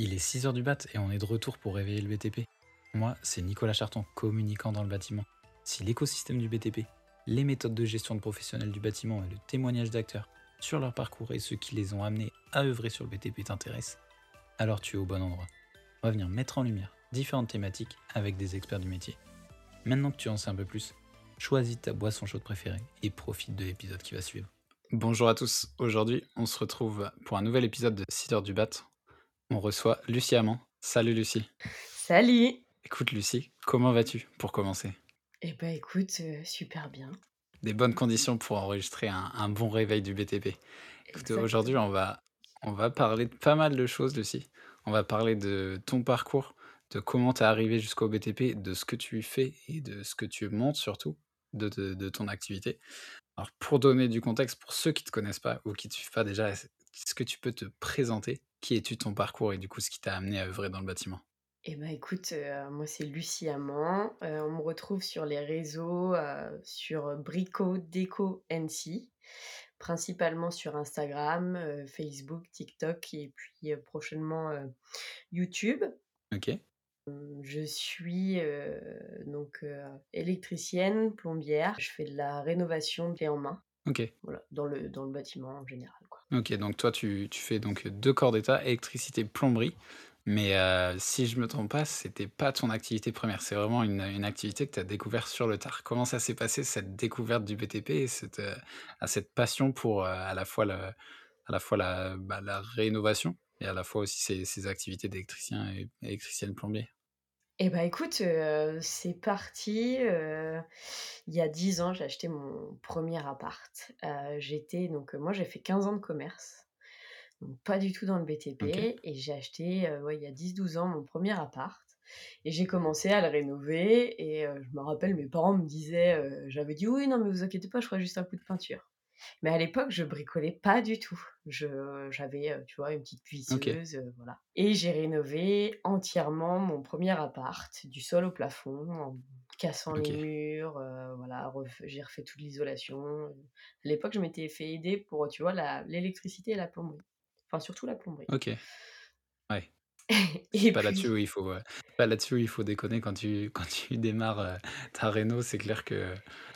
Il est 6h du bat et on est de retour pour réveiller le BTP. Moi, c'est Nicolas Charton, communicant dans le bâtiment. Si l'écosystème du BTP, les méthodes de gestion de professionnels du bâtiment et le témoignage d'acteurs sur leur parcours et ceux qui les ont amenés à œuvrer sur le BTP t'intéressent, alors tu es au bon endroit. On va venir mettre en lumière différentes thématiques avec des experts du métier. Maintenant que tu en sais un peu plus, choisis ta boisson chaude préférée et profite de l'épisode qui va suivre. Bonjour à tous, aujourd'hui on se retrouve pour un nouvel épisode de 6 heures du bat. On reçoit Lucie Amand. Salut Lucie. Salut Écoute Lucie, comment vas-tu pour commencer? Eh ben écoute, euh, super bien. Des bonnes conditions pour enregistrer un, un bon réveil du BTP. Écoute, aujourd'hui on va, on va parler de pas mal de choses Lucie. On va parler de ton parcours, de comment tu es arrivé jusqu'au BTP, de ce que tu fais et de ce que tu montes surtout de, de- de ton activité. Alors pour donner du contexte pour ceux qui ne te connaissent pas ou qui ne te suivent pas déjà, est-ce que tu peux te présenter? Qui es-tu, ton parcours et du coup ce qui t'a amené à œuvrer dans le bâtiment? Eh ben écoute, euh, moi c'est Lucie Amand. Euh, on me retrouve sur les réseaux, euh, sur Brico Déco NC, principalement sur Instagram, Facebook, TikTok et puis prochainement YouTube. Ok, Je suis donc électricienne, plombière. Je fais de la rénovation clé en main, ok, voilà, dans le, dans le bâtiment en général. Quoi. Ok. Donc toi tu, fais donc deux corps d'état, électricité, plomberie. Mais euh, si je me trompe pas, c'était pas ton activité première. C'est vraiment une, activité que tu as découvert sur le tard. Comment ça s'est passé cette découverte du BTP et cette, euh, à cette passion pour euh, à la fois, à la, fois la, bah, la rénovation et à la fois aussi ces, ces activités d'électricien et électricienne plombier? Eh ben écoute, heu, c'est parti, heu, il y a 10 ans, j'ai acheté mon premier appart. Heu, j'étais donc, heu, moi j'ai fait 15 ans de commerce, donc pas du tout dans le BTP Ok, et j'ai acheté, heu, ouais, il y a 10-12 ans mon premier appart et j'ai commencé à le rénover et heu, je me rappelle mes parents me disaient, heu j'avais dit: «Oui, non mais vous inquiétez pas, je ferai juste un coup de peinture». Mais à l'époque, je bricolais pas du tout. Je j'avais, heu, tu vois, une petite cuisseuse, heu, voilà et j'ai rénové entièrement mon premier appart, du sol au plafond, en cassant les murs, voilà, ref j'ai refait toute l'isolation. À l'époque, je m'étais fait aider pour, tu vois, la l'électricité et la plomberie. Enfin, surtout la plomberie ok. Ouais. Et pas là-dessus puis où il faut, pas là-dessus où il faut déconner quand tu quand tu démarres, heu, ta réno, c'est clair que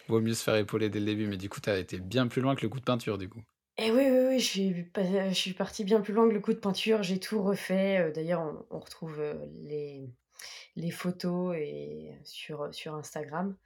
vaut mieux se faire épauler dès le début. Mais du coup, tu as été bien plus loin que le coup de peinture, du coup? et oui, oui, oui, je suis pas je suis partie bien plus loin que le coup de peinture, j'ai tout refait, heu, d'ailleurs on on retrouve, heu, les les photos et sur, sur Instagram.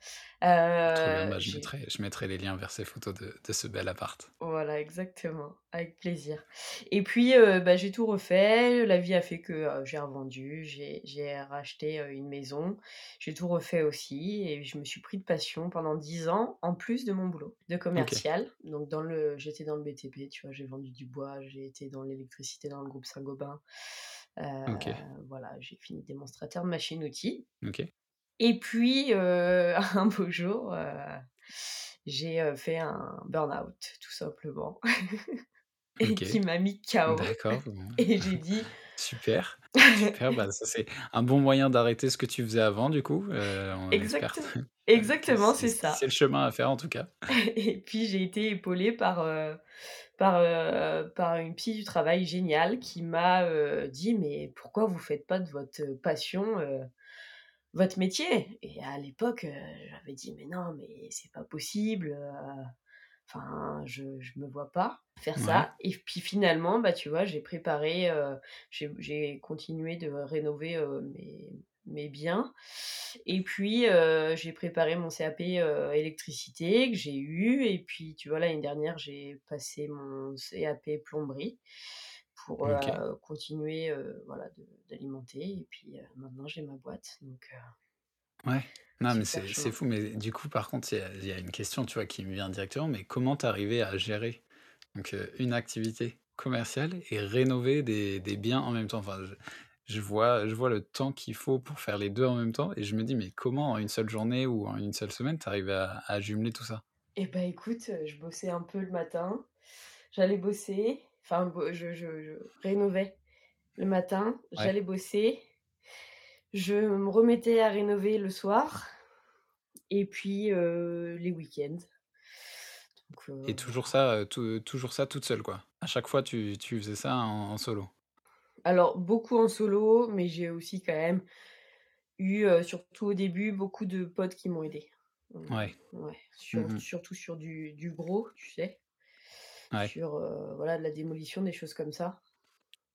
Bien, Heu, bah, je mettrai je mettrai les liens vers ces photos de de ce bel appart. voilà, exactement, avec plaisir. Et puis, heu, bah, j'ai tout refait. La vie a fait que, heu, j'ai revendu, j'ai racheté, une maison. J'ai tout refait aussi et je me suis pris de passion pendant 10 ans, en plus de mon boulot de commercial. Donc dans le j'étais dans le BTP, tu vois? J'ai vendu du bois, j'ai été dans l'électricité dans le groupe Saint-Gobain. OK, voilà, j'ai fini démonstrateur de machines-outils. OK, Et puis, heu, un beau jour, heu, j'ai, fait un burn-out, tout simplement. Et qui m'a mis KO D'accord, et j'ai dit super, super, bah, ça, c'est un bon moyen d'arrêter ce que tu faisais avant, du coup, on espère que exactement, c'est c'est c'est ça le chemin à faire, en tout cas. et puis j'ai été épaulée par, heu, par, heu, par une psy du travail géniale qui m'a, dit: «Mais pourquoi vous faites pas de votre, passion, votre métier?» et à l'époque, j'avais dit: «Mais non, mais c'est pas possible, heu» Enfin, je je me vois pas faire Ouais, ça. Et puis finalement, bah, tu vois, j'ai préparé, heu, j'ai j'ai continué de rénover, heu, mes mes biens. Et puis, heu, j'ai préparé mon CAP, électricité que j'ai eu. Et puis, tu vois, l'année dernière, j'ai passé mon CAP plomberie pour, continuer, voilà, de d'alimenter. Et puis, maintenant j'ai ma boîte. Donc Ouais. Non, mais c'est fou, mais du coup, par contre, il y a il y a une question, tu vois, qui me vient directement, mais comment tu arrivé à gérer donc heu, une activité commerciale et rénover des des biens en même temps? Enfin, je je vois je vois le temps qu'il faut pour faire les 2 en même temps et je me dis: «Mais comment en une seule journée ou en une seule semaine, tu arrives à à jumeler tout ça?» Et bah, écoute, heu, je bossais un peu le matin, j'allais bosser, enfin je je je rénovais le matin, Ouais j'allais bosser, je me remettais à rénover le soir et puis, heu, les week-ends. Donc, heu, et toujours ça, tou toujours ça toute seule, quoi? À chaque fois, tu tu faisais ça en en solo? Alors beaucoup en solo, mais j'ai aussi quand même eu, surtout au début, beaucoup de potes qui m'ont aidé. Ouais. ouais, sur Mmh mh. surtout sur du du gros, tu sais? Ouais. Sur, voilà, de la démolition, des choses comme ça.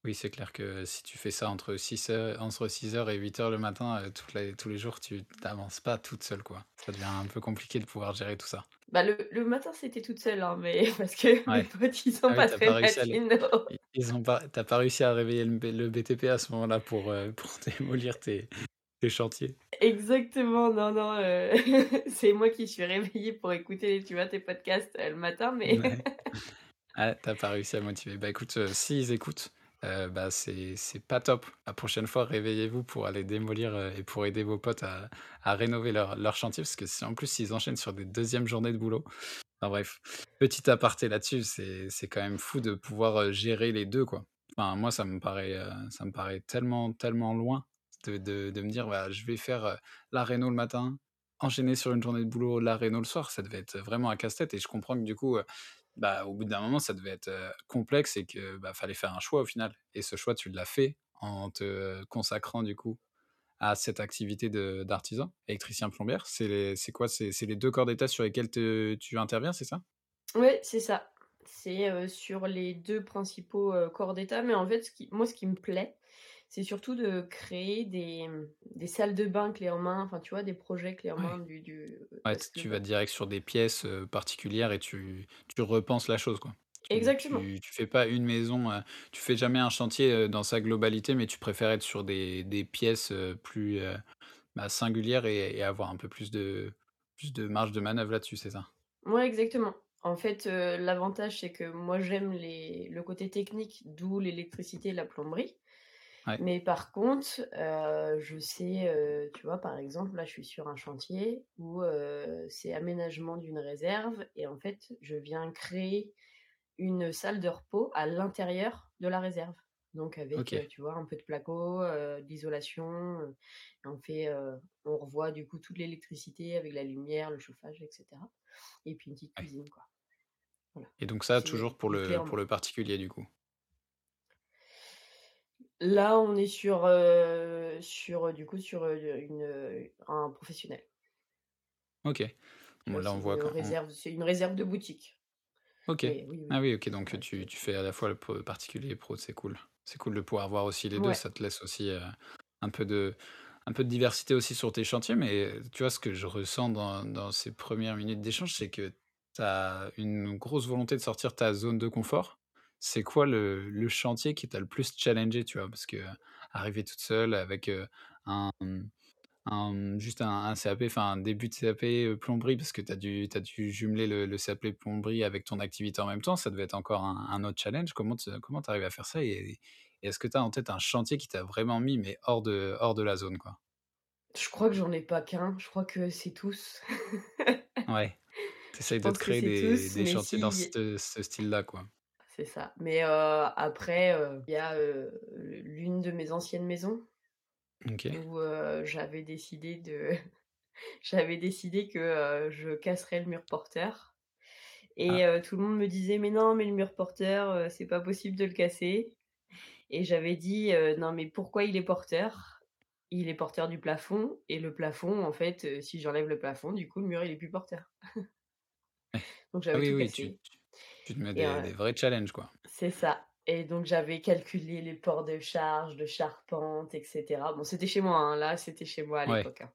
Oui, c'est clair que si tu fais ça entre 6 heures entre 6:00 et 8:00 le matin, toutes les tous les jours, tu tu avances pas toute seule, quoi. Ça devient un peu compliqué de pouvoir gérer tout ça. Bah, le le matin, c'était toute seule, hein, mais parce que mes Ouais. potes, ils sont Ah oui, pas très pas réussi à les matinaux. i ils ont pas tu as pas réussi à réveiller le B le BTP à ce moment-là pour, heu, pour démolir tes tes chantiers? Exactement, non, non, heu, c'est moi qui suis réveillée pour écouter, tu vois, tes podcasts, le matin, mais Ouais. Ah, tu as pas réussi à motiver. Bah, écoute, heu, s'ils écoutent, heu, bah, c'est pas top. La prochaine fois, réveillez-vous pour aller démolir, heu, et pour aider vos potes à rénover leur leur chantier, parce que en plus, s'ils enchaînent sur des 2e journées de boulot enfin bref. Petit aparté là-dessus, c'est quand même fou de pouvoir, heu, gérer les 2 quoi. Enfin, moi, ça me paraît, ça me paraît tellement, tellement loin de de de me dire: «Bah, je vais faire, la réno le matin, enchaîner sur une journée de boulot, la réno le soir». Ça devait être vraiment un casse-tête et je comprends que du coup, bah, au bout d'un moment, ça devait être, complexe et que, bah, fallait faire un choix au final et ce choix, tu l'as fait en te consacrant du coup à cette activité d'artisan, électricien plombière. C'est quoi? C'est les 2 corps d'état sur lesquels te tu interviens, c'est ça? Ouais, c'est ça. C'est, sur les 2 principaux, corps d'état, mais en fait, moi, ce qui me plaît, c'est surtout de créer des, des salles de bain clés en main, enfin, tu vois, des projets clés en main Ouais. du Ouais, tu vas direct sur des pièces, particulières et tu tu repenses la chose, quoi. Tu Exactement. tu tu fais pas une maison, tu fais jamais un chantier, dans sa globalité, mais tu préfères être sur des des pièces, plus, bah, singulières et et avoir un peu plus de plus de marge de manœuvre là-dessus, c'est ça? Ouais, exactement. En fait, l'avantage, c'est que moi, j'aime les le côté technique, d'où l'électricité et la plomberie. Ouais. Mais par contre, heu, je sais, heu, tu vois, par exemple, là, je suis sur un chantier où, heu, c'est aménagement d'une réserve et en fait, je viens créer une salle de repos à l'intérieur de la réserve. Donc avec, tu vois, un peu de placo, et on fait, on revoit du coup toute l'électricité avec la lumière, le chauffage et cetera et puis une petite Ouais. cuisine, quoi. Voilà. Et donc ça, toujours pour le pour le particulier, du coup? Là, on est sur, heu, sur, heu, du coup, sur, heu, une, heu, un professionnel. OK. Bon, là, c'est on voit une quand on réserve c'est une réserve de boutique. OK. Mais oui, Ah oui, oui, OK, donc tu fais à la fois le particulier et pro, c'est cool. C'est cool de pouvoir voir aussi les 2, Mouais. ça te laisse aussi, heu, un peu de un peu de diversité aussi sur tes chantiers, mais tu vois, ce que je ressens dans dans ces 1res minutes d'échange, c'est que tu as une grosse volonté de sortir ta zone de confort. C'est quoi le le chantier qui t'a le plus challengée, tu vois? Parce qu'arriver toute seule avec, un, mmh, un, juste un un CAP, enfin un début de CAP, plomberie, parce que tu as dû as dû jumeler le le CAP plomberie avec ton activité en même temps, ça devait être encore un un autre challenge. Comment comment tu arrives à faire ça et et est-ce que tu as en tête un chantier qui t'a vraiment mis, mais hors de hors de la zone, quoi? Je crois que j'en ai pas qu'1, je crois que c'est tous. Ouais. Tu Je essayes de te que créer des tous, des chantiers dans cette ce style-là, quoi. C'est ça. Mais, après, il y a, l'une de mes anciennes maisons où, j'avais décidé de j'avais décidé que, je casserais le mur porteur Ah. et tout le monde me disait: «Mais non, mais le mur porteur, c'est pas possible de le casser» et j'avais dit, «Non, mais pourquoi il est porteur? Il est porteur du plafond et le plafond, en fait, si j'enlève le plafond, du coup, le mur, il est plus porteur». Ouais. Donc Ah j'avais oui, tout oui, tu cassé tu tu te mets et des vrais challenges, quoi. c'est ça et donc j'avais calculé les ports de charge, de charpente et cetera. Bon, c'était chez moi, hein, là, c'était chez moi à Ouais. l'époque, hein.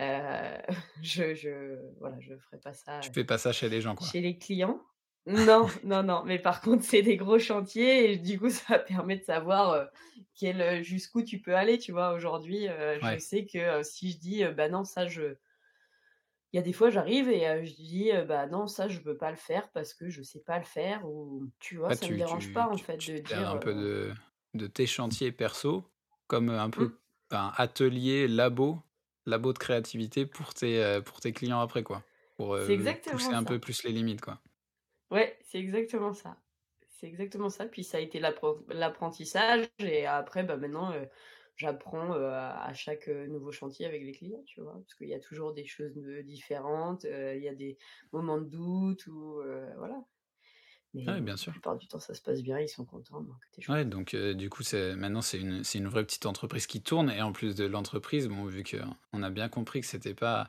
Heu, je je voilà, je ferais pas ça, Tu heu, fais pas ça chez les gens, quoi. chez les clients. Non, non, non, mais par contre, c'est des gros chantiers et du coup, ça permet de savoir, heu, quel, jusqu'où tu peux aller, tu vois? Aujourd'hui, je sais que, si je dis, «Bah non, ça je» il y a des fois, j'arrive et je dis, «Bah non, ça, je veux pas le faire parce que je sais pas le faire» ou tu vois? Ouais, Ça me tu dérange pas, en tu fait, tu de te dire, un peu de de tes chantiers perso comme, un Mmh. peu, ben, atelier, labo labo de créativité pour tes, pour tes clients après, quoi. Pour, C'est exactement pousser un peu ça. plus les limites, quoi. Ouais, c'est exactement ça. C'est exactement ça, puis ça a été l'appren l'apprentissage et après, bah, maintenant, j'apprends, heu, à chaque, heu, nouveau chantier avec les clients, tu vois? Parce qu'il y a toujours des choses, différentes, heu, il y a des moments de doute ou voilà. Mais Ouais, heu, bien la sûr. plupart du temps, ça se passe bien, ils sont contents, donc. Ouais, donc du coup, maintenant, c'est une une vraie petite entreprise qui tourne et en plus de l'entreprise, bon, vu qu'on a bien compris que c'était pas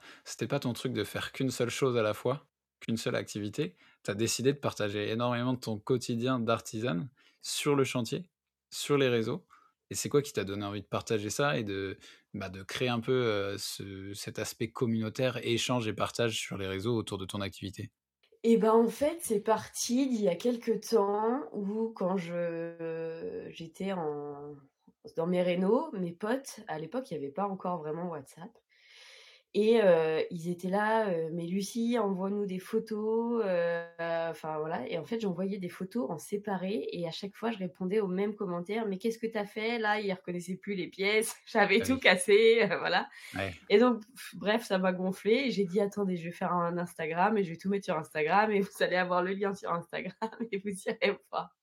pas ton truc de faire qu'une seule chose à la fois, qu'une seule activité, tu as décidé de partager énormément de ton quotidien d'artisane sur le chantier, sur les réseaux et c'est quoi qui t'a donné envie de partager ça et de, bah, créer un peu, cet aspect communautaire, échange et partage sur les réseaux autour de ton activité? Et ben, en fait, c'est parti d'il y a quelque temps où quand je j'étais en dans mes rénaux, mes potes, à l'époque, il y avait pas encore vraiment WhatsApp et ils étaient là, «Mais Lucie, envoie-nous des photos», heu, enfin voilà et en fait, j'envoyais des photos en séparé et à chaque fois, je répondais aux mêmes commentaires: «Mais qu'est-ce que tu as fait? Là?» ils reconnaissaient plus les pièces, j'avais Ah tout cassé, heu, voilà Ouais. et donc bref, ça m'a gonflé j'ai dit: «Attendez, je vais faire un Instagram et je vais tout mettre sur Instagram et vous allez avoir le lien sur Instagram et vous irez voir»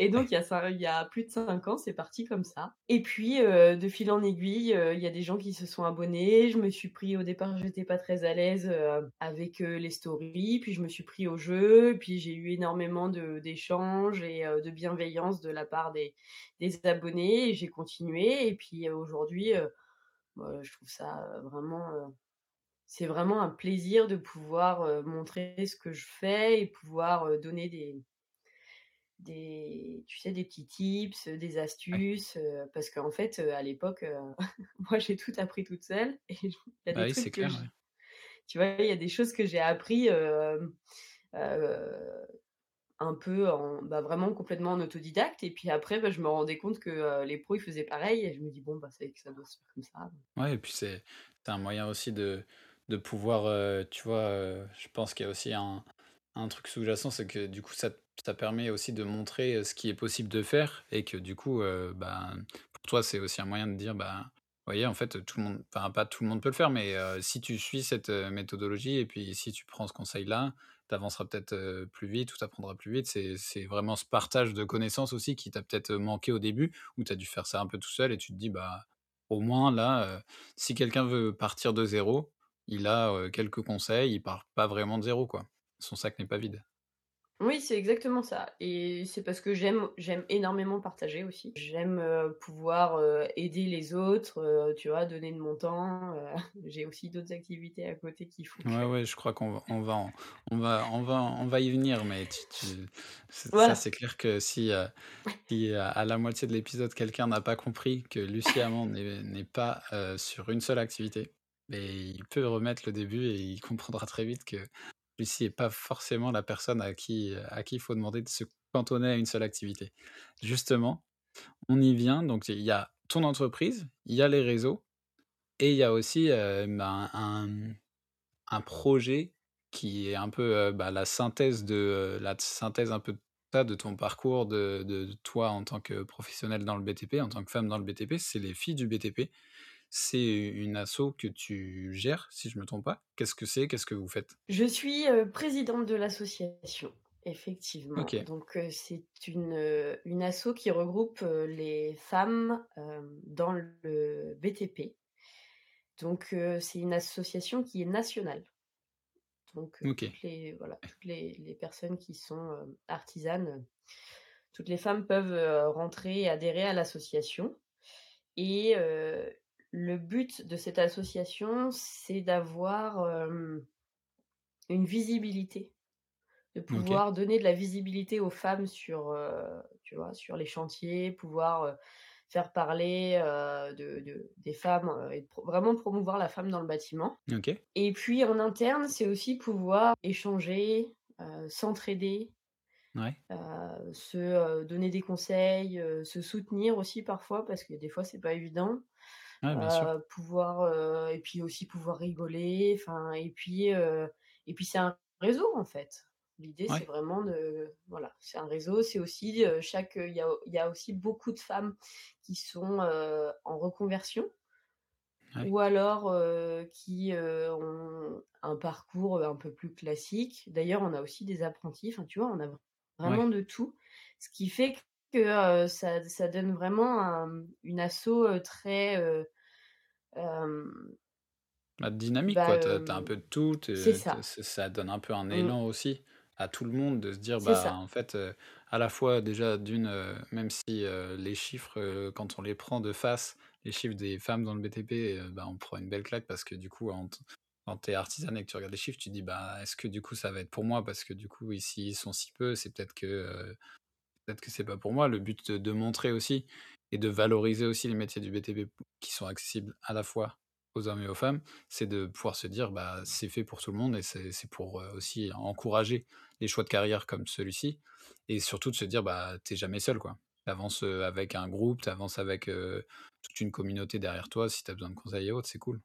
et donc il y a ça il y a plus de 5 ans, c'est parti comme ça. Et puis, heu, de fil en aiguille, heu, il y a des gens qui se sont abonnés. Je me suis pris au départ, j'étais pas très à l'aise, heu, avec, les stories, puis je me suis pris au jeu, puis j'ai eu énormément de d'échanges et de bienveillance de la part des des abonnés. J'ai continué. Et puis, aujourd'hui, bah, je trouve ça, vraiment, c'est vraiment un plaisir de pouvoir, montrer ce que je fais et pouvoir, donner des des tu sais, des petits tips, heu, des astuces, heu, parce qu'en fait, heu, à l'époque, moi, j'ai tout appris toute seule et je il y a Bah des oui, trucs clair, ouais. tu vois, il y a des choses que j'ai appris, un peu en bah, vraiment complètement en autodidacte et puis après, bah, je me rendais compte que, les pros, ils faisaient pareil et je me dis: «Bon, bah, c'est que ça doit se faire comme ça». Ouais et puis c'est un moyen aussi de de pouvoir, tu vois, je pense qu'il y a aussi un un truc sous-jacent, c'est que du coup ça t ça permet aussi de montrer, ce qui est possible de faire et que du coup, ben, pour toi, c'est aussi un moyen de dire: «Bah, voyez, en fait, tout le monde» enfin, pas tout le monde peut le faire, mais si tu suis cette, méthodologie et puis si tu prends ce conseil-là, tu avanceras peut-être, plus vite ou tu apprendras plus vite. C'est vraiment ce partage de connaissances aussi qui t'a peut-être, manqué au début, où tu as dû faire ça un peu tout seul et tu te dis: «Bah, au moins là, si quelqu'un veut partir de 0, il a, quelques conseils, il part pas vraiment de 0, quoi. Son sac n'est pas vide». Oui, c'est exactement ça et c'est parce que j'aime j'aime énormément partager aussi. J'aime, heu, pouvoir, heu, aider les autres, heu, tu vois, donner de mon temps, j'ai aussi d'autres activités à côté qui font Ouais, ouais, je crois qu'on va on va en on va on va on va y venir, mais tu tu ç ça, voilà. c'est clair que si, à à la moitié de l'épisode, quelqu'un n'a pas compris que Lucie Amand n'est n'est pas, sur une seule activité, beh, il peut remettre le début et il comprendra très vite que Lucie est pas forcément la personne à qui, à qui il faut demander de se cantonner à une seule activité. Justement, on y vient, donc il y a ton entreprise, il y a les réseaux et il y a aussi, heu, ben, un, un projet qui est un peu, heu, bah, la synthèse de, heu, la synthèse un peu de ton parcours, de de de toi en tant que professionnelle dans le BTP, en tant que femme dans le BTP, c'est les Filles du BTP. C'est une asso que tu gères, si je me trompe pas? Qu'est-ce que c'est? Qu'est-ce que vous faites? Je suis, présidente de l'association, effectivement. Donc, c'est une, une asso qui regroupe, les femmes, dans le BTP. Donc, c'est une association qui est nationale. Donc, toutes les voilà, toutes les les personnes qui sont, artisanes, toutes les femmes peuvent, rentrer et adhérer à l'association et le but de cette association, c'est d'avoir, hem, une visibilité, de pouvoir donner de la visibilité aux femmes sur, heu, tu vois, sur les chantiers, pouvoir, heu, faire parler, de de des femmes, et pro vraiment promouvoir la femme dans le bâtiment. OK, Et puis en interne, c'est aussi pouvoir échanger, s'entraider, ouais, se, donner des conseils, se soutenir aussi parfois parce que des fois c'est pas évident. Ouais, bien sûr, Heu, pouvoir, heu et puis aussi pouvoir rigoler, enfin et puis, heu et puis c'est un réseau en fait. L'idée c'est vraiment de voilà, c'est un réseau, c'est aussi, heu, chaque, il y a y a aussi beaucoup de femmes qui sont, en reconversion. ouais, Ou alors, qui, ont un parcours, un peu plus classique. D'ailleurs, on a aussi des apprentis, enfin, tu vois? On a vraiment ouais, de tout. Ce qui fait que, ça ça donne vraiment un, une asso, heu, très, bah, dynamique bah, quoi, tu as tu as un peu de tout, ça. ça donne un peu un Mmh. élan aussi à tout le monde de se dire, bah, ça. en fait, à la fois déjà d'une, même si, les chiffres, quand on les prend de face, les chiffres des femmes dans le BTP, bah, on prend une belle claque parce que du coup, en quand tu es artisane et que tu regardes les chiffres, tu te dis: «Bah, est-ce que du coup ça va être pour moi?» parce que du coup, i s'ils sont si peu, c'est peut-être que, peut-être que c'est pas pour moi. Le but de montrer aussi et de valoriser aussi les métiers du BTP qui sont accessibles à la fois aux hommes et aux femmes, c'est de pouvoir se dire: «Bah, c'est fait pour tout le monde» et c'est pour, heu, aussi encourager les choix de carrière comme celui-ci et surtout de se dire: «Bah, tu es jamais seul, quoi». Tu avances, heu, avec un groupe, tu avances avec, heu, toute une communauté derrière toi. Si tu as besoin de conseils et autres, c'est cool.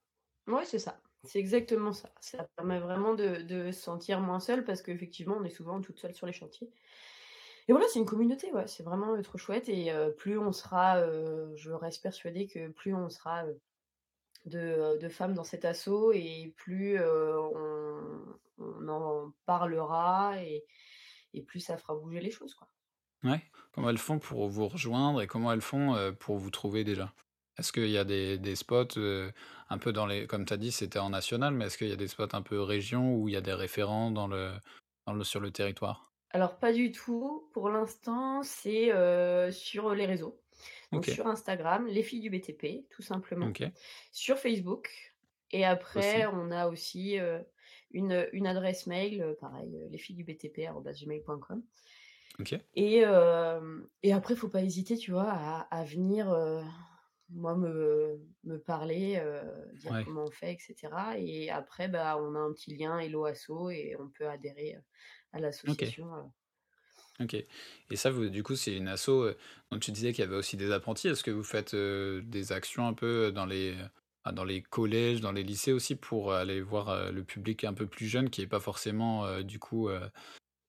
Ouais, c'est ça, c'est exactement ça. Ça permet vraiment de de se sentir moins seule parce qu'effectivement, on est souvent toute seule sur les chantiers et voilà, c'est une communauté, ouais, c'est vraiment, heu, trop chouette et heu, plus on sera, heu, je reste persuadée que plus on sera, de, femmes dans cet asso et plus, on en parlera et plus ça fera bouger les choses, quoi. Ouais. Comment elles font pour vous rejoindre et comment elles font, pour vous trouver déjà? Est-ce qu'il y a des spots, un peu dans les comme tu as dit, c'était en national, mais est-ce qu'il y a des spots un peu région où il y a des référents dans le dans le sur le territoire? Alors pas du tout, pour l'instant, c'est, heu, sur les réseaux. Donc sur Instagram, les filles du BTP, tout simplement. Sur Facebook et après Aussi. on a aussi, heu, une, adresse mail, heu, pareil, heu, lesfillesdubtp@gmail.com OK. et hem et après il faut pas hésiter, tu vois, à à venir, moi me me parler, heu, dire Ouais. comment on fait et cetera et après, bah, on a un petit lien Hello Asso et on peut adhérer, heu, à l'association, heu OK et ça vous du coup, c'est une asso, donc tu disais qu'il y avait aussi des apprentis. Est-ce que vous faites, des actions un peu, dans les, bah, dans les collèges, dans les lycées aussi pour aller voir, le public un peu plus jeune qui est pas forcément, du coup,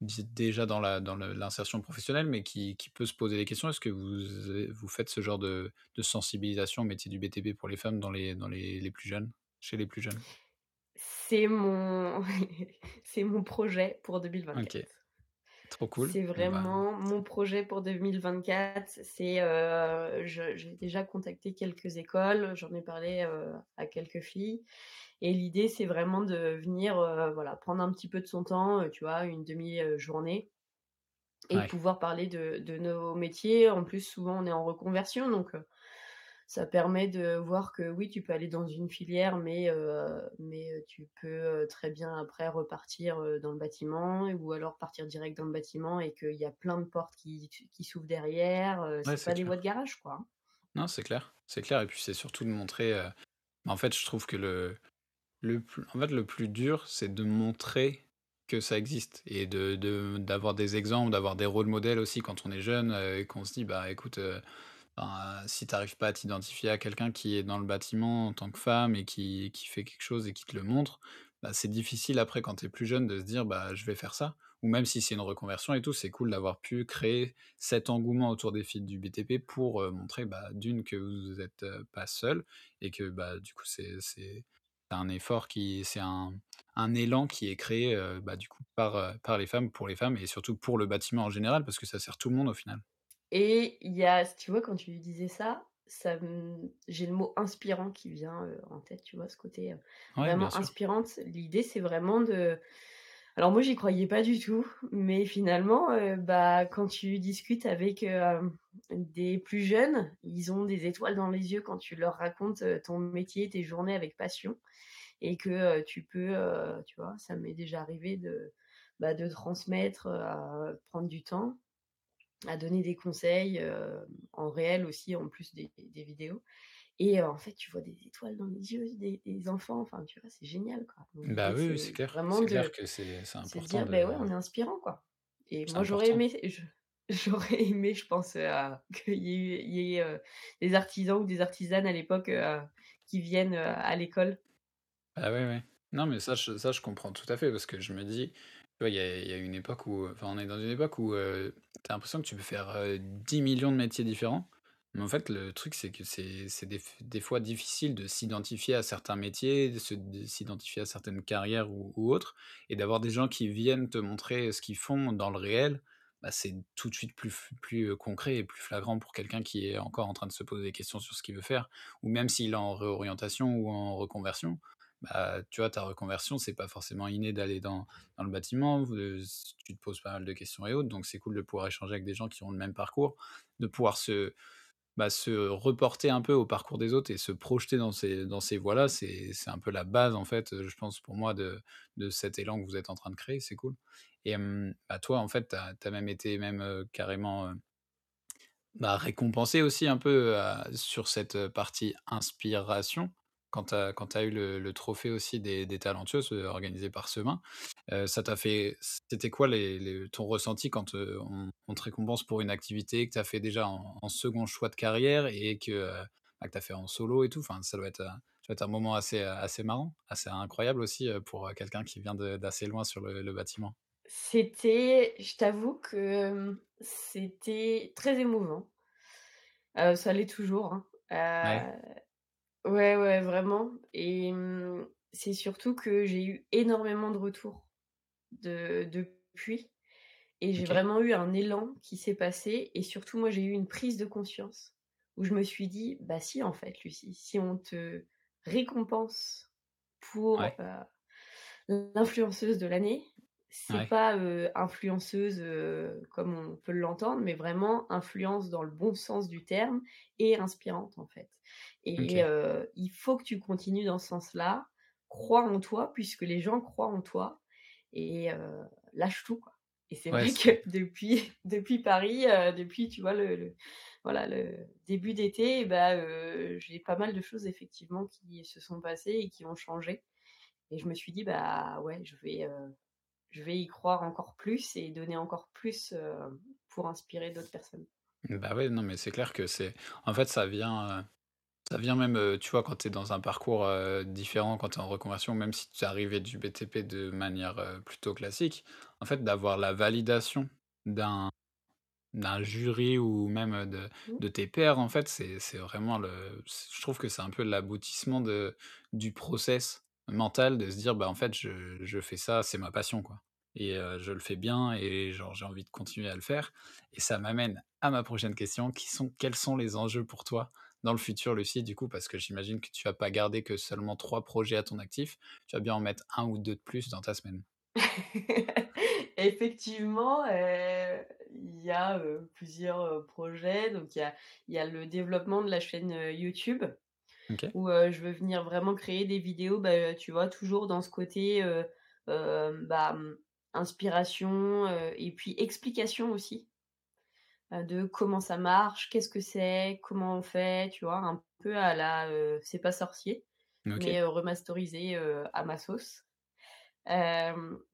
déjà dans la dans l'insertion professionnelle, mais qui qui peut se poser des questions? Est-ce que vous vous faites ce genre de de sensibilisation au métier du BTP pour les femmes dans les dans les les plus jeunes chez les plus jeunes? C'est mon c'est mon projet pour 2024. OK. Trop cool. C'est Bon, bah vraiment mon projet pour 2024. C'est, je j'ai déjà contacté quelques écoles, j'en ai parlé, heu, à quelques filles et l'idée, c'est vraiment de venir, heu, voilà, prendre un petit peu de son temps, tu vois, une 1/2, heu, journée et Ouais. pouvoir parler de de nos métiers. En plus, souvent, on est en reconversion donc ça permet de voir que oui, tu peux aller dans une filière mais heu mais heu, tu peux, heu, très bien après repartir, dans le bâtiment ou alors partir direct dans le bâtiment et qu'il y a plein de portes qui qui s'ouvrent derrière, Ouais, c'est c'est pas des voies de garage, quoi, hein. Non, c'est clair, c'est clair et puis c'est surtout de montrer, bah, en fait, je trouve que le le plus en fait, le plus dur, c'est de montrer que ça existe et de de d'avoir des exemples, d'avoir des rôles modèles aussi quand on est jeune, et qu'on se dit: «Bah, écoute, si tu arrives pas à t'identifier à quelqu'un qui est dans le bâtiment en tant que femme et qui qui fait quelque chose et qui te le montre», bah, c'est difficile après quand tu es plus jeune de se dire: «Bah, je vais faire ça» ou même si c'est une reconversion et tout, c'est cool d'avoir pu créer cet engouement autour des filles du BTP pour, heu, montrer, bah, d'1 que vous êtes, heu, pas seules et que, bah, du coup, c'est c'est un effort qui c'est un un élan qui est créé, heu, bah, du coup, par, par les femmes, pour les femmes et surtout pour le bâtiment en général parce que ça sert tout le monde au final. Et il y a tu vois, quand tu disais ça, ça j'ai le mot inspirant qui vient, heu, en tête, tu vois? Ce côté, Ouais, bien vraiment inspirante. L'idée, c'est vraiment de alors moi, j'y croyais pas du tout, mais finalement, heu, bah, quand tu discutes avec, des plus jeunes, ils ont des étoiles dans les yeux quand tu leur racontes, ton métier, tes journées avec passion et que, tu peux, tu vois? Ça m'est déjà arrivé de, bah, de transmettre, à prendre du temps, à donner des conseils, hem, en réel aussi, en plus des des vidéos et heu, en fait, tu vois des étoiles dans les yeux des des enfants, enfin, tu vois? C'est génial, quoi. Donc Bah, oui, oui, c'est clair. vraiment C'est clair de que c'est de important dire: de «Beh, ouais, on est inspirant, quoi» et moi, j'aurais aimé je j'aurais aimé, je pense, heu, à qu'il y ait y ait, des artisans ou des artisanes à l'époque, qui viennent, à l'école. Ah, ouais, ouais. Non, mais ça, je ça, je comprends tout à fait parce que je me dis, il y a une époque où, heu, enfin, on est dans une époque où, heu, tu as l'impression que tu peux faire, heu, 10 000 000 de métiers différents, mais en fait, le truc, c'est que c'est des fois difficile de s'identifier à certains métiers, de s'identifier à certaines carrières ou autres et d'avoir des gens qui viennent te montrer ce qu'ils font dans le réel, bah, c'est tout de suite plus plus, heu, concret et plus flagrant pour quelqu'un qui est encore en train de se poser des questions sur ce qu'il veut faire ou même s'il est en réorientation ou en reconversion. Bah, tu vois, ta reconversion, c'est pas forcément inné d'aller dans, dans le bâtiment. tu te poses pas mal de questions et autres. Donc, c'est cool de pouvoir échanger avec des gens qui ont le même parcours, de pouvoir se, bah, se reporter un peu au parcours des autres et se projeter dans ces, dans ces voies-là. C'est, un peu la base, en fait, je pense, pour moi, de, de cet élan que vous êtes en train de créer. C'est cool. Et bah, toi, en fait, tu as, même été même carrément. bah, récompenser aussi un peu, sur cette, partie inspiration, quand tu as eu le le trophée aussi des des talentueuses, heu, organisé par Semin. Heu, ça t'a fait c'était quoi les les ton ressenti quand, heu, on on te récompense pour une activité que tu as fait déjà en en 2 choix de carrière et que, heu, bah, que tu as fait en solo et tout? Enfin, ça doit être, heu, ça doit être un moment assez, assez marrant, assez incroyable aussi, pour, quelqu'un qui vient d'assez loin sur le le bâtiment. C'était je t'avoue que, c'était très émouvant. Ça l'est toujours, hein. Ouais, ouais, ouais, vraiment. Et mmh, c'est surtout que j'ai eu énormément de retours de depuis et j'ai OK, vraiment eu un élan qui s'est passé et surtout moi j'ai eu une prise de conscience où je me suis dit: «Bah si en fait Lucie, si on te récompense pour, ouais, heu, l'influenceuse de l'année, c'est ouais, pas, heu, influenceuse, comme on peut l'entendre, mais vraiment influence dans le bon sens du terme et inspirante en fait et il faut que tu continues dans ce sens-là. Crois en toi puisque les gens croient en toi et lâche tout, quoi. Et c'est ouais, vrai que depuis depuis Paris, depuis, tu vois, le le voilà, le début d'été, bah, j'ai pas mal de choses effectivement qui se sont passées et qui ont changé. Et je me suis dit: «Bah, ouais, je vais, je vais y croire encore plus et donner encore plus, heu, pour inspirer d'autres personnes». bah, ouais, non, mais c'est clair que c'est en fait, ça vient, heu Ça vient même, heu, tu vois, quand tu es dans un parcours, différent, quand tu es en reconversion, même si tu es arrivé du BTP de manière, plutôt classique, en fait, d'avoir la validation d'un d'un jury ou même, de Mmh. de tes pairs, en fait, c'est c'est vraiment le je trouve que c'est un peu l'aboutissement de du process mental de se dire: «Bah, en fait, je je fais ça, c'est ma passion, quoi et heu, je le fais bien et genre, j'ai envie de continuer à le faire» et ça m'amène à ma prochaine question, qui sont quels sont les enjeux pour toi dans le futur, Lucie, du coup? Parce que j'imagine que tu vas pas garder que seulement 3 projets à ton actif, tu vas bien en mettre un ou 2 de plus dans ta semaine. Effectivement, heu, il y a, heu, plusieurs, projets. Donc il y a il y a le développement de la chaîne, YouTube où, je veux venir vraiment créer des vidéos, bah, tu vois, toujours dans ce côté, bah, inspiration, heu et puis explication aussi. Heu, de comment ça marche, qu'est-ce que c'est, comment on fait, tu vois? Un peu à la, heu, C'est pas sorcier, OK, mais remasterisé, à ma sauce.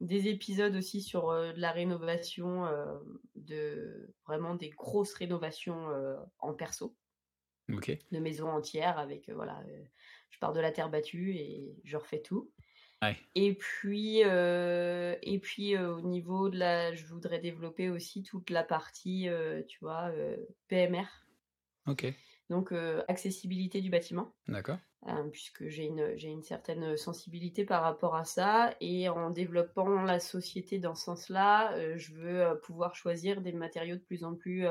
Des épisodes aussi sur, de la rénovation, de vraiment des grosses rénovations, en perso, OK, de maisons entières avec, voilà, je pars de la terre battue et je refais tout. Ouais, Et puis, heu et puis, heu, au niveau de la je voudrais développer aussi toute la partie, heu, tu vois, PMR. OK, Donc accessibilité du bâtiment, d'accord, puisque j'ai une j'ai une certaine, sensibilité par rapport à ça. Et en développant la société dans ce sens-là, je veux, pouvoir choisir des matériaux de plus en plus,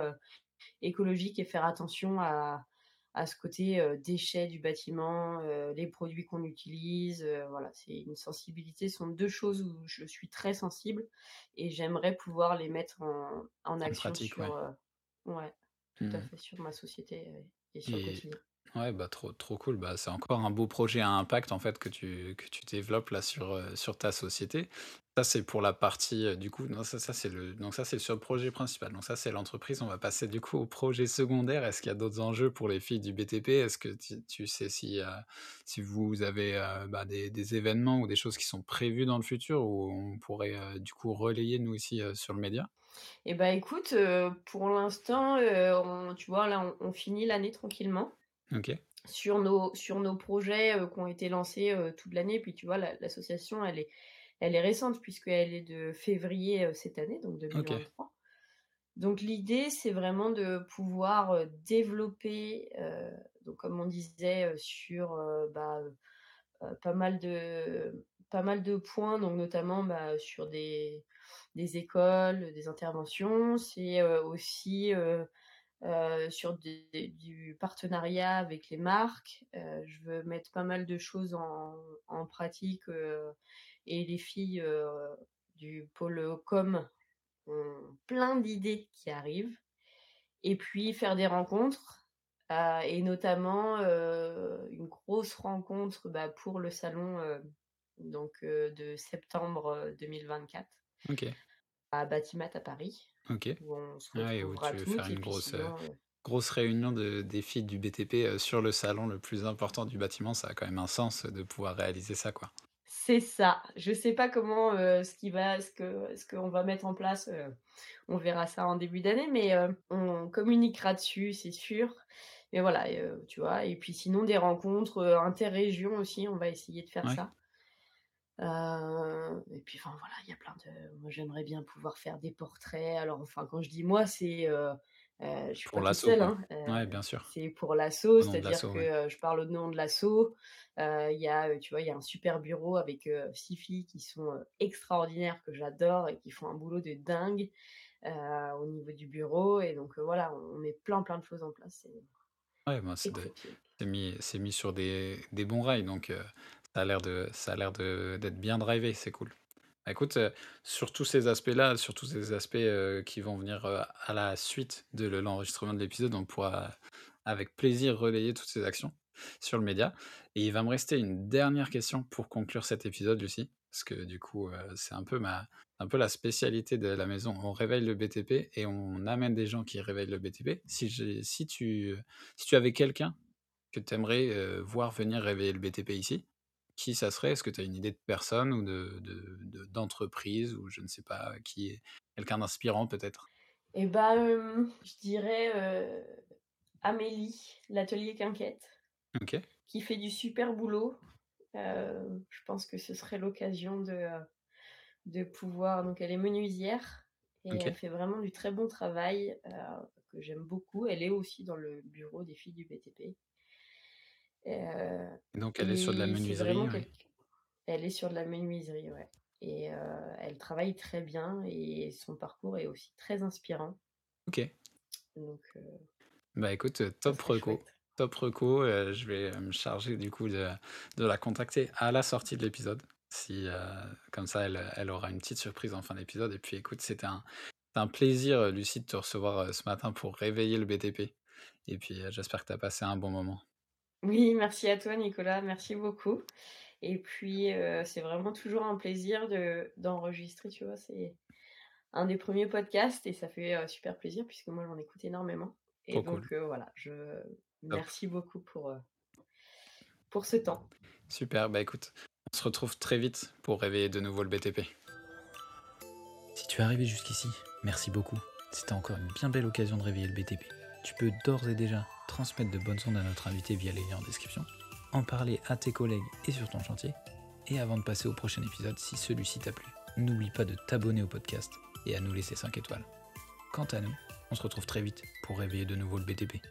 écologiques et faire attention à à ce côté, déchets du bâtiment, les produits qu'on utilise, voilà, c'est une sensibilité, ce sont 2 choses où je suis très sensible et j'aimerais pouvoir les mettre en action pratique, sur, ouais. tout à Mmh fait, sur ma société, et sur le Et quotidien. Ouais, bah, trop trop cool. Bah, c'est encore un beau projet à impact, en fait, que tu que tu développes là sur, heu, sur ta société. Ça, c'est pour la partie, heu, du coup non, ça ça c'est le donc ça, c'est sur le projet principal. Donc ça, c'est l'entreprise. On va passer, du coup, au projet secondaire. Est-ce qu'il y a d'autres enjeux pour les filles du BTP? Est-ce que tu tu sais si, heu, si vous avez, bah, des des événements ou des choses qui sont prévues dans le futur où on pourrait, du coup, relayer nous heu, sur le média? Et bah, écoute, pour l'instant, tu vois, là, on finit l'année tranquillement Sur nos sur nos projets, heu, qui ont été lancés, heu, toute l'année. Puis tu vois, la l'association, elle est elle est récente puisqu'elle est de février, heu, cette année, donc OK, 2023. Donc l'idée, c'est vraiment de pouvoir, développer, donc comme on disait, sur, bah, pas mal de pas mal de points, donc notamment, bah, sur des des écoles, des interventions. C'est, aussi, heu sur du partenariat avec les marques. je veux mettre pas mal de choses en, pratique et les filles du pôle com ont plein d'idées qui arrivent. Et puis faire des rencontres et notamment une grosse rencontre bah, pour le salon donc, de septembre 2024 à Batimat à Paris. Ok. Où on se Ah où retrouvera tu veux toutes faire et une puis grosse, sinon, grosse réunion de, des filles du BTP sur le salon le plus important du bâtiment. Ça a quand même un sens de pouvoir réaliser ça, quoi. C'est ça. Je sais pas comment, ce qui va ce que ce qu'on va mettre en place, on verra ça en début d'année, mais on communiquera dessus, c'est sûr. Mais voilà, tu vois? Et puis sinon des rencontres, interrégions aussi, on va essayer de faire Ouais. ça. Et puis enfin voilà, il y a plein de moi j'aimerais bien pouvoir faire des portraits. Alors enfin quand je dis moi, c'est, heu je suis Pour pas toute l'asso, seule, hein, Ouais, bien sûr. c'est pour l'asso, c'est-à-dire l'asso, que, ouais. je parle au nom de l'asso. il y a, tu vois, il y a un super bureau avec, 6 filles qui sont, extraordinaires, que j'adore et qui font un boulot de dingue, au niveau du bureau et donc, voilà, on met plein, plein de choses en place, c'est Ouais, ben, c'est de exceptionnel. c'est mis c'est mis sur des des bons rails, donc ça a l'air de ça a l'air de d'être bien drivé, c'est cool. Bah, écoute, sur tous ces aspects-là, sur tous ces aspects, qui vont venir, à la suite de le l'enregistrement de l'épisode, on pourra avec plaisir relayer toutes ces actions sur le média et il va me rester une dernière question pour conclure cet épisode, Lucie, parce que du coup, c'est un peu ma un peu la spécialité de la maison. On réveille le BTP et on amène des gens qui réveillent le BTP. Si si tu, si tu avais quelqu'un que tu aimerais, voir venir réveiller le BTP ici, qui ça serait? Est-ce que tu as une idée de personne ou de de de d'entreprise ou je ne sais pas qui est quelqu'un d'inspirant peut-être? Bah, hem, je dirais, Amélie, l'atelier Quinquette, OK, qui fait du super boulot. Heu, je pense que ce serait l'occasion de, de pouvoir donc elle est menuisière et elle fait vraiment du très bon travail, que j'aime beaucoup. Elle est aussi dans le bureau des filles du BTP. Heu Donc elle est sur de la menuiserie, elle est sur de la menuiserie, ouais et heu, elle travaille très bien et son parcours est aussi très inspirant. OK. Donc heu, Bah, écoute, top reco, chouette. top reco, je vais, me charger du coup de de la contacter à la sortie de l'épisode. Si, comme ça elle, elle aura une petite surprise en fin d'épisode et puis écoute, c'était un plaisir, Lucie, de te recevoir, ce matin pour réveiller le BTP et puis, j'espère que tu as passé un bon moment. Oui, merci à toi Nicolas, merci beaucoup et puis, heu, c'est vraiment toujours un plaisir de d'enregistrer, tu vois? C'est un des premiers podcasts et ça fait, heu, super plaisir puisque moi j'en écoute énormément et Trop cool, donc heu, voilà, je merci beaucoup pour, pour ce temps. Super, bah, écoute, on se retrouve très vite pour réveiller de nouveau le BTP. Si tu es arrivé jusqu'ici, merci beaucoup. C'était encore une bien belle occasion de réveiller le BTP. Tu peux d'ores et déjà transmettre de bonnes ondes à notre invité via les liens en description, en parler à tes collègues et sur ton chantier, et avant de passer au prochain épisode, si celui-ci t'a plu, n'oublie pas de t'abonner au podcast et à nous laisser 5 étoiles. Quant à nous, on se retrouve très vite pour réveiller de nouveau le BTP.